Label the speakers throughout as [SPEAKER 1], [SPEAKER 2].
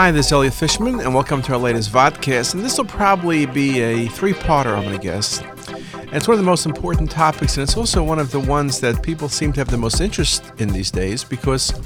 [SPEAKER 1] Hi, this is Elliot Fishman, and welcome to our latest vodcast. And this will probably be a three-parter, I'm going to guess. And it's one of the most important topics, and it's also one of the ones that people seem to have the most interest in these days because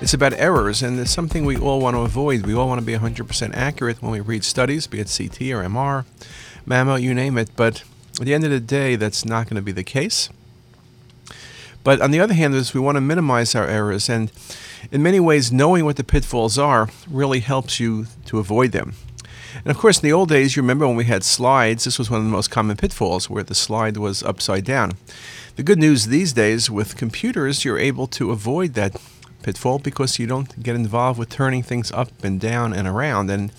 [SPEAKER 1] it's about errors, and it's something we all want to avoid. We all want to be 100% accurate when we read studies, be it CT or MR, mammo, you name it. But at the end of the day, that's not going to be the case. But on the other hand, is we want to minimize our errors, and in many ways, knowing what the pitfalls are really helps you to avoid them. And of course, in the old days, you remember when we had slides, this was one of the most common pitfalls where the slide was upside down. The good news these days with computers, you're able to avoid that pitfall because you don't get involved with turning things up and down and around. And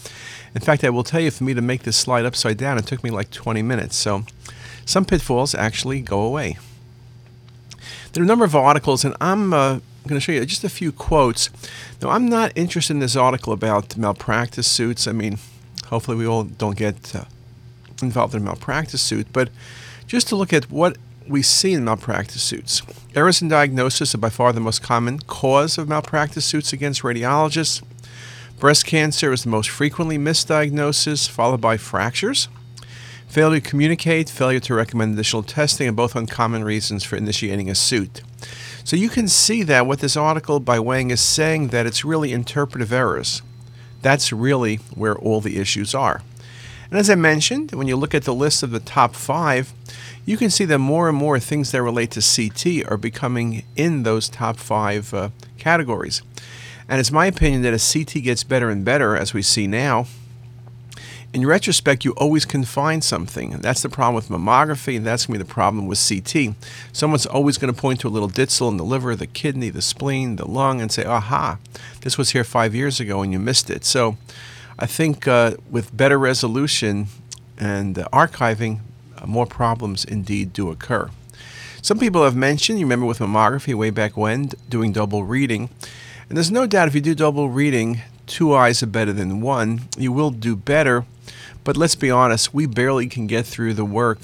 [SPEAKER 1] in fact, I will tell you, for me to make this slide upside down, it took me like 20 minutes. So some pitfalls actually go away. There are a number of articles, and I'm uh, going to show you just a few quotes. Now, I'm not interested in this article about malpractice suits. I mean, hopefully, we all don't get uh, involved in a malpractice suit, but just to look at what we see in malpractice suits. Errors in diagnosis are by far the most common cause of malpractice suits against radiologists. Breast cancer is the most frequently misdiagnosis, followed by fractures. Failure to communicate, failure to recommend additional testing are both uncommon reasons for initiating a suit. So you can see that what this article by Wang is saying that it's really interpretive errors. That's really where all the issues are. And as I mentioned, when you look at the list of the top five, you can see that more and more things that relate to CT are becoming in those top five uh, categories. And it's my opinion that as CT gets better and better, as we see now, in retrospect, you always can find something. That's the problem with mammography, and that's going to be the problem with CT. Someone's always going to point to a little ditzel in the liver, the kidney, the spleen, the lung, and say, aha, this was here five years ago and you missed it. So I think uh, with better resolution and uh, archiving, uh, more problems indeed do occur. Some people have mentioned, you remember with mammography way back when, doing double reading. And there's no doubt if you do double reading, two eyes are better than one. You will do better but let's be honest, we barely can get through the work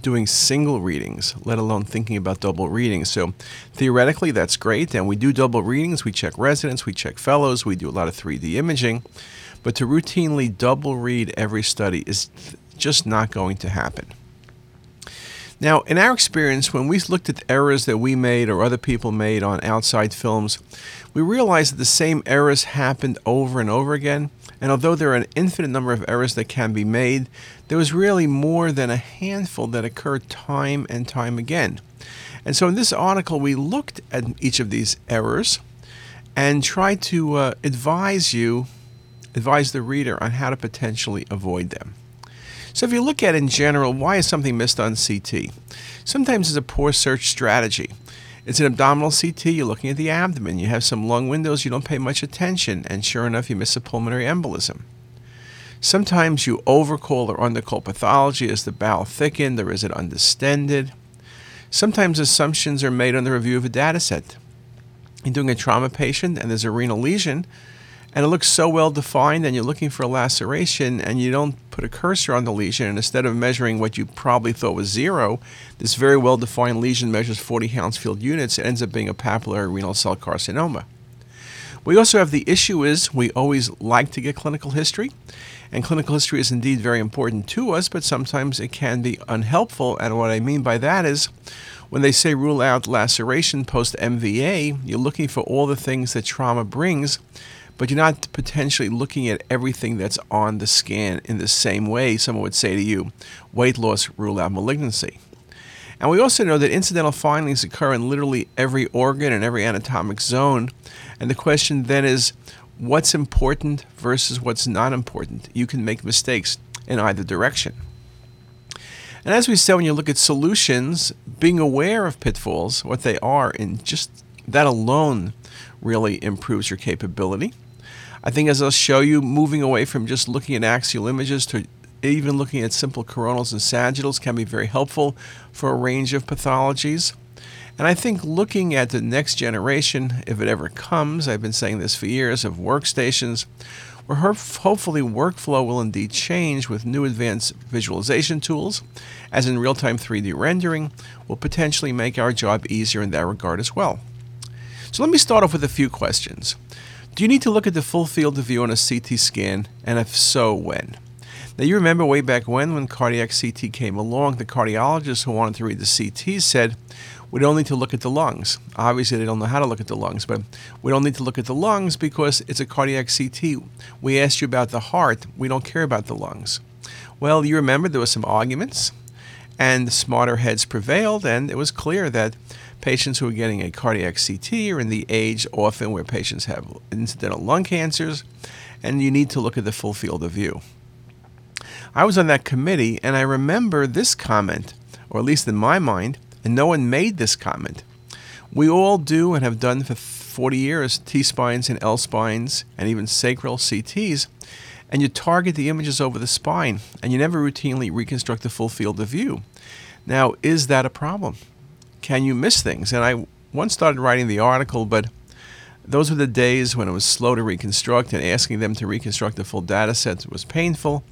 [SPEAKER 1] doing single readings, let alone thinking about double readings. So theoretically, that's great. And we do double readings. We check residents, we check fellows, we do a lot of 3D imaging. But to routinely double read every study is just not going to happen. Now, in our experience, when we looked at the errors that we made or other people made on outside films, we realized that the same errors happened over and over again. And although there are an infinite number of errors that can be made, there was really more than a handful that occurred time and time again. And so in this article, we looked at each of these errors and tried to uh, advise you, advise the reader on how to potentially avoid them. So if you look at in general, why is something missed on CT? Sometimes it's a poor search strategy. It's an abdominal CT, you're looking at the abdomen, you have some lung windows, you don't pay much attention, and sure enough, you miss a pulmonary embolism. Sometimes you overcall or undercall pathology as the bowel thickened or is it undistended. Sometimes assumptions are made on the review of a data set. You're doing a trauma patient and there's a renal lesion, and it looks so well defined and you're looking for a laceration and you don't put a cursor on the lesion and instead of measuring what you probably thought was zero this very well defined lesion measures 40 Hounsfield units it ends up being a papillary renal cell carcinoma. We also have the issue is we always like to get clinical history and clinical history is indeed very important to us but sometimes it can be unhelpful and what i mean by that is when they say rule out laceration post mva you're looking for all the things that trauma brings but you're not potentially looking at everything that's on the scan in the same way someone would say to you, weight loss rule out malignancy. And we also know that incidental findings occur in literally every organ and every anatomic zone. And the question then is what's important versus what's not important? You can make mistakes in either direction. And as we said, when you look at solutions, being aware of pitfalls, what they are, and just that alone really improves your capability. I think as I'll show you, moving away from just looking at axial images to even looking at simple coronals and sagittals can be very helpful for a range of pathologies. And I think looking at the next generation, if it ever comes, I've been saying this for years, of workstations, where hopefully workflow will indeed change with new advanced visualization tools, as in real time 3D rendering, will potentially make our job easier in that regard as well. So let me start off with a few questions. Do you need to look at the full field of view on a CT scan, and if so, when? Now, you remember way back when, when cardiac CT came along, the cardiologists who wanted to read the CT said, we don't need to look at the lungs. Obviously, they don't know how to look at the lungs, but we don't need to look at the lungs because it's a cardiac CT. We asked you about the heart, we don't care about the lungs. Well, you remember there were some arguments, and the smarter heads prevailed, and it was clear that patients who are getting a cardiac CT are in the age often where patients have incidental lung cancers, and you need to look at the full field of view. I was on that committee, and I remember this comment, or at least in my mind, and no one made this comment. We all do and have done for 40 years T spines and L spines and even sacral CTs, and you target the images over the spine, and you never routinely reconstruct the full field of view. Now, is that a problem? Can you miss things? And I once started writing the article, but those were the days when it was slow to reconstruct, and asking them to reconstruct the full data set was painful.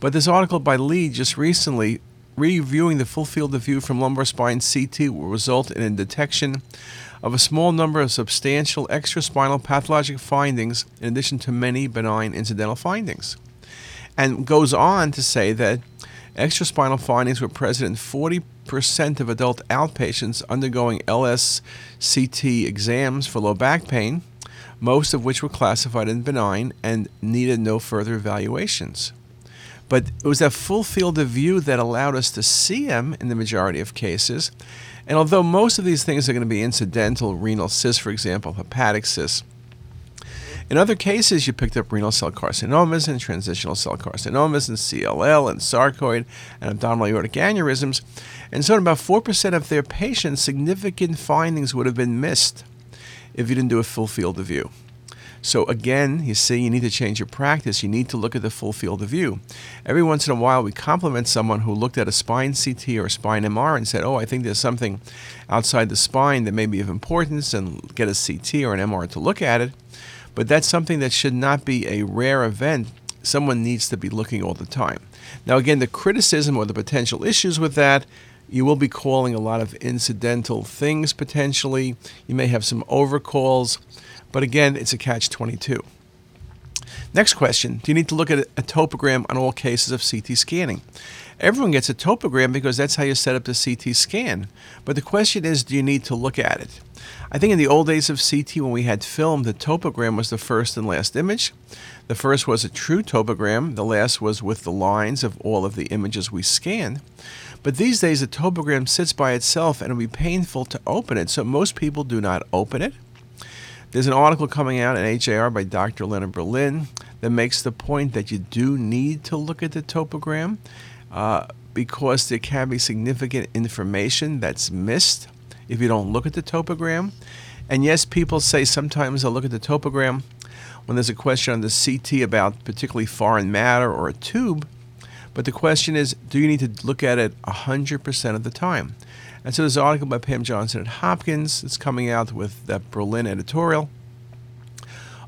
[SPEAKER 1] But this article by Lee just recently reviewing the full field of view from lumbar spine CT will result in a detection of a small number of substantial extraspinal pathologic findings in addition to many benign incidental findings. And goes on to say that extraspinal findings were present in 40% of adult outpatients undergoing LSCT exams for low back pain, most of which were classified as benign and needed no further evaluations. But it was that full field of view that allowed us to see them in the majority of cases. And although most of these things are going to be incidental, renal cysts, for example, hepatic cysts, in other cases, you picked up renal cell carcinomas and transitional cell carcinomas and CLL and sarcoid and abdominal aortic aneurysms. And so, in about 4% of their patients, significant findings would have been missed if you didn't do a full field of view. So again, you see, you need to change your practice. You need to look at the full field of view. Every once in a while, we compliment someone who looked at a spine CT or a spine MR and said, "Oh, I think there's something outside the spine that may be of importance," and get a CT or an MR to look at it. But that's something that should not be a rare event. Someone needs to be looking all the time. Now, again, the criticism or the potential issues with that you will be calling a lot of incidental things potentially. You may have some overcalls. But again, it's a catch 22. Next question Do you need to look at a topogram on all cases of CT scanning? Everyone gets a topogram because that's how you set up the CT scan. But the question is do you need to look at it? I think in the old days of CT, when we had film, the topogram was the first and last image. The first was a true topogram, the last was with the lines of all of the images we scanned. But these days, the topogram sits by itself and it'll be painful to open it, so most people do not open it. There's an article coming out in AJR by Dr. Leonard Berlin that makes the point that you do need to look at the topogram uh, because there can be significant information that's missed if you don't look at the topogram. And yes, people say sometimes they'll look at the topogram when there's a question on the CT about particularly foreign matter or a tube. But the question is, do you need to look at it 100% of the time? And so there's an article by Pam Johnson at Hopkins that's coming out with that Berlin editorial.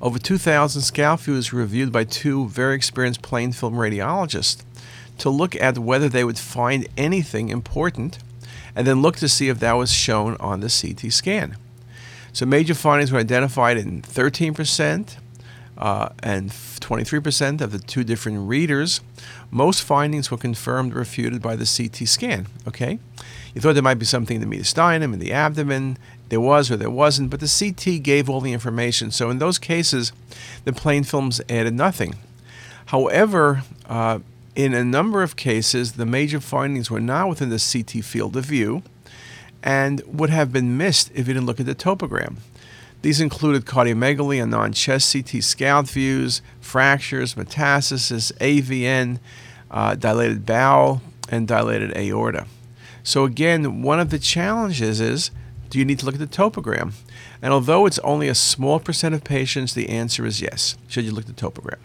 [SPEAKER 1] Over 2,000 scout views reviewed by two very experienced plain film radiologists to look at whether they would find anything important and then look to see if that was shown on the CT scan. So major findings were identified in 13% uh, and 23% of the two different readers. Most findings were confirmed or refuted by the CT scan. Okay, you thought there might be something in the mediastinum, in the abdomen. There was or there wasn't, but the CT gave all the information. So in those cases, the plain films added nothing. However, uh, in a number of cases, the major findings were not within the CT field of view and would have been missed if you didn't look at the topogram. These included cardiomegaly and non chest CT scout views, fractures, metastasis, AVN, uh, dilated bowel, and dilated aorta. So, again, one of the challenges is do you need to look at the topogram? And although it's only a small percent of patients, the answer is yes. Should you look at the topogram?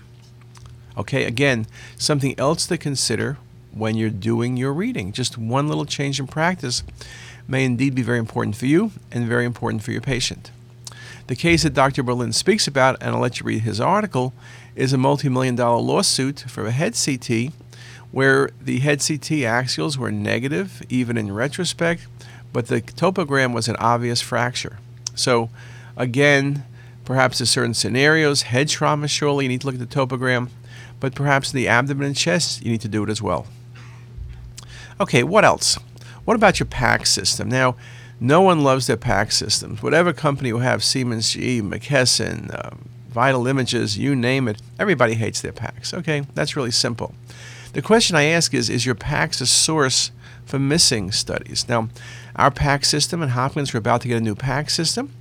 [SPEAKER 1] Okay, again, something else to consider when you're doing your reading. Just one little change in practice may indeed be very important for you and very important for your patient. The case that Dr. Berlin speaks about, and I'll let you read his article, is a multi million dollar lawsuit for a head CT where the head CT axials were negative, even in retrospect, but the topogram was an obvious fracture. So, again, Perhaps there's certain scenarios, head trauma, surely you need to look at the topogram, but perhaps the abdomen and chest, you need to do it as well. Okay, what else? What about your PACS system? Now, no one loves their PACS systems. Whatever company you have Siemens, GE, McKesson, uh, Vital Images, you name it, everybody hates their PACS. Okay, that's really simple. The question I ask is Is your PACS a source for missing studies? Now, our PACS system in Hopkins, we're about to get a new PACS system.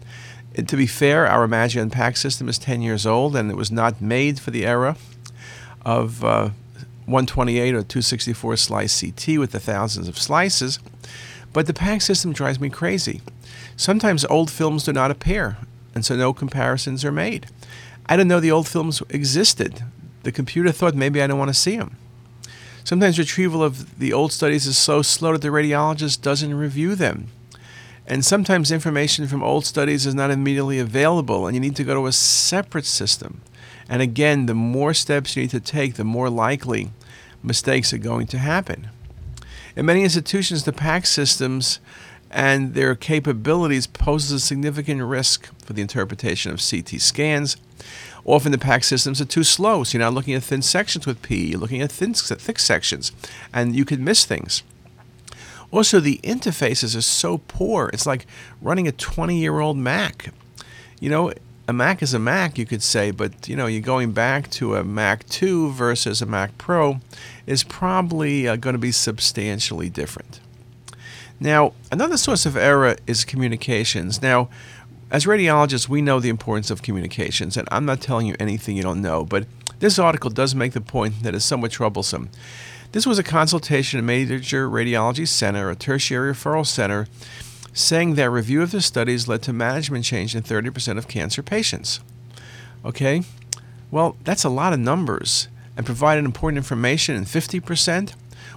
[SPEAKER 1] And to be fair, our Imagen PACS system is 10 years old and it was not made for the era of uh, 128 or 264 slice CT with the thousands of slices. But the PACS system drives me crazy. Sometimes old films do not appear, and so no comparisons are made. I didn't know the old films existed. The computer thought maybe I don't want to see them. Sometimes retrieval of the old studies is so slow that the radiologist doesn't review them. And sometimes information from old studies is not immediately available, and you need to go to a separate system. And again, the more steps you need to take, the more likely mistakes are going to happen. In many institutions, the PACS systems and their capabilities poses a significant risk for the interpretation of CT scans. Often the PACS systems are too slow, so you're not looking at thin sections with P, you're looking at thin, thick sections, and you could miss things. Also, the interfaces are so poor. It's like running a 20 year old Mac. You know, a Mac is a Mac, you could say, but you know, you're going back to a Mac 2 versus a Mac Pro is probably uh, going to be substantially different. Now, another source of error is communications. Now, as radiologists, we know the importance of communications, and I'm not telling you anything you don't know, but this article does make the point that is somewhat troublesome. This was a consultation at a Major Radiology Center, a tertiary referral center, saying that review of the studies led to management change in 30% of cancer patients. Okay? Well, that's a lot of numbers and provided important information in 50%.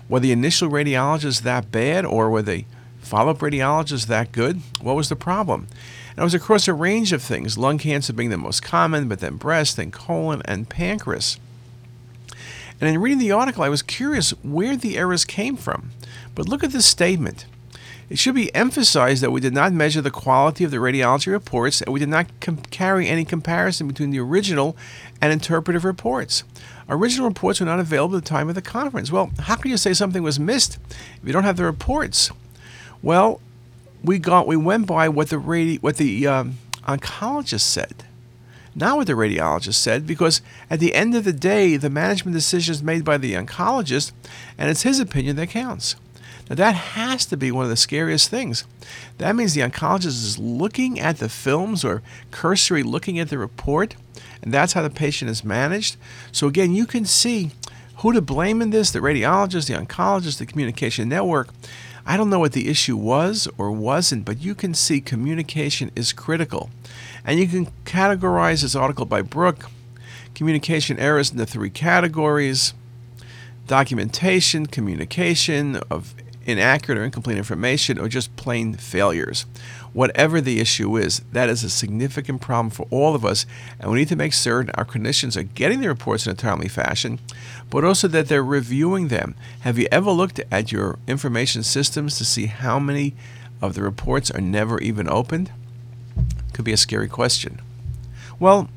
[SPEAKER 1] Were the initial radiologists that bad or were the follow up radiologists that good? What was the problem? And it was across a range of things, lung cancer being the most common, but then breast, then colon, and pancreas. And in reading the article, I was curious where the errors came from. But look at this statement. It should be emphasized that we did not measure the quality of the radiology reports and we did not com- carry any comparison between the original and interpretive reports. Original reports were not available at the time of the conference. Well, how can you say something was missed if you don't have the reports? Well, we got we went by what the radi- what the um, oncologist said, not what the radiologist said, because at the end of the day, the management decision is made by the oncologist, and it's his opinion that counts. Now, that has to be one of the scariest things. That means the oncologist is looking at the films or cursory looking at the report, and that's how the patient is managed. So, again, you can see who to blame in this the radiologist, the oncologist, the communication network. I don't know what the issue was or wasn't, but you can see communication is critical. And you can categorize this article by Brook communication errors into three categories documentation, communication of inaccurate or incomplete information, or just plain failures. Whatever the issue is, that is a significant problem for all of us, and we need to make certain our clinicians are getting the reports in a timely fashion, but also that they're reviewing them. Have you ever looked at your information systems to see how many of the reports are never even opened? Could be a scary question. Well,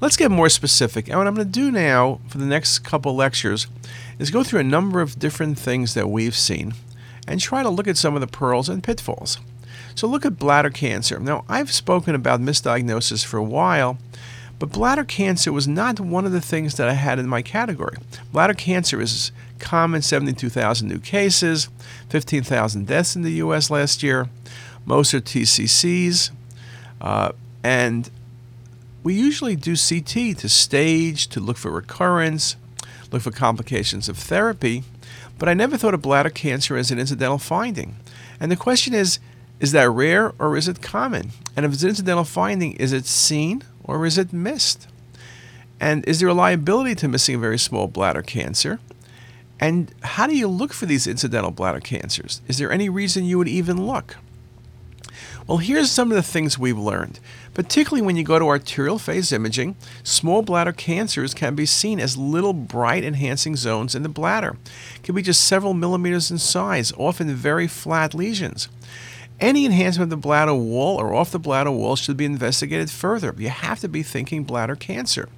[SPEAKER 1] let's get more specific. And what I'm going to do now for the next couple lectures is go through a number of different things that we've seen and try to look at some of the pearls and pitfalls. So, look at bladder cancer. Now, I've spoken about misdiagnosis for a while, but bladder cancer was not one of the things that I had in my category. Bladder cancer is common 72,000 new cases, 15,000 deaths in the U.S. last year. Most are TCCs. Uh, and we usually do CT to stage, to look for recurrence, look for complications of therapy. But I never thought of bladder cancer as an incidental finding. And the question is is that rare or is it common? And if it's an incidental finding, is it seen or is it missed? And is there a liability to missing a very small bladder cancer? And how do you look for these incidental bladder cancers? Is there any reason you would even look? Well, here's some of the things we've learned. Particularly when you go to arterial phase imaging, small bladder cancers can be seen as little bright enhancing zones in the bladder. It can be just several millimeters in size, often very flat lesions. Any enhancement of the bladder wall or off the bladder wall should be investigated further. You have to be thinking bladder cancer.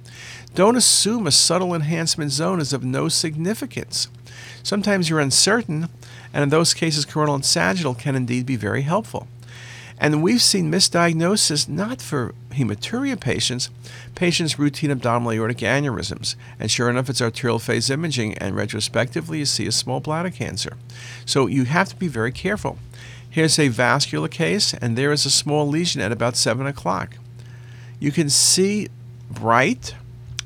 [SPEAKER 1] Don't assume a subtle enhancement zone is of no significance. Sometimes you're uncertain, and in those cases, coronal and sagittal can indeed be very helpful. And we've seen misdiagnosis not for hematuria patients, patients routine abdominal aortic aneurysms. And sure enough, it's arterial phase imaging, and retrospectively, you see a small bladder cancer. So you have to be very careful. Here's a vascular case, and there is a small lesion at about 7 o'clock. You can see bright,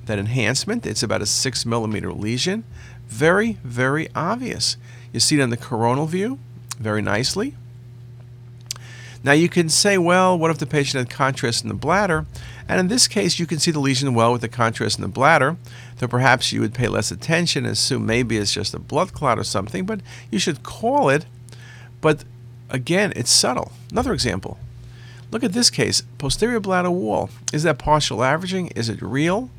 [SPEAKER 1] that enhancement. It's about a 6 millimeter lesion. Very, very obvious. You see it on the coronal view very nicely. Now you can say, well, what if the patient had contrast in the bladder? And in this case, you can see the lesion well with the contrast in the bladder, though perhaps you would pay less attention and assume maybe it's just a blood clot or something, but you should call it. But again, it's subtle. Another example. Look at this case posterior bladder wall. Is that partial averaging? Is it real?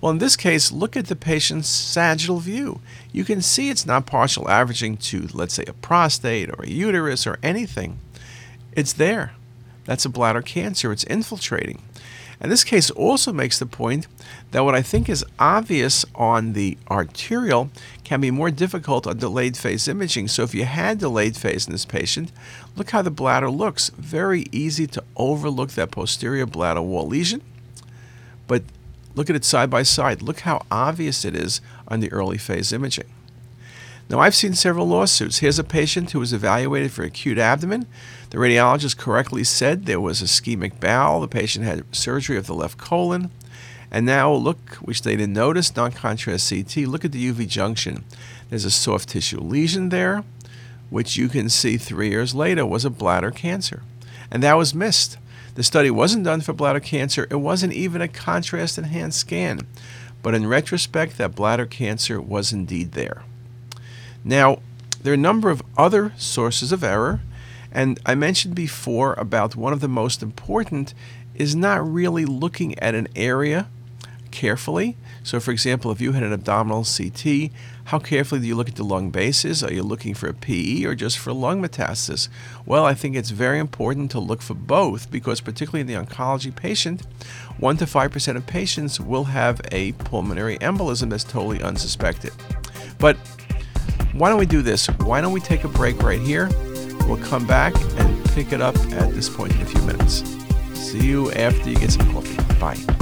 [SPEAKER 1] Well, in this case, look at the patient's sagittal view. You can see it's not partial averaging to, let's say, a prostate or a uterus or anything. It's there. That's a bladder cancer. It's infiltrating. And this case also makes the point that what I think is obvious on the arterial can be more difficult on delayed phase imaging. So if you had delayed phase in this patient, look how the bladder looks. Very easy to overlook that posterior bladder wall lesion. But look at it side by side. Look how obvious it is on the early phase imaging. Now, I've seen several lawsuits. Here's a patient who was evaluated for acute abdomen. The radiologist correctly said there was a ischemic bowel. The patient had surgery of the left colon. And now look, which they didn't notice, non-contrast CT. Look at the UV junction. There's a soft tissue lesion there, which you can see three years later was a bladder cancer. And that was missed. The study wasn't done for bladder cancer. It wasn't even a contrast enhanced scan. But in retrospect, that bladder cancer was indeed there. Now, there are a number of other sources of error, and I mentioned before about one of the most important is not really looking at an area carefully. So, for example, if you had an abdominal CT, how carefully do you look at the lung bases? Are you looking for a PE or just for lung metastasis? Well, I think it's very important to look for both because, particularly in the oncology patient, 1 to 5% of patients will have a pulmonary embolism that's totally unsuspected. But why don't we do this? Why don't we take a break right here? We'll come back and pick it up at this point in a few minutes. See you after you get some coffee. Bye.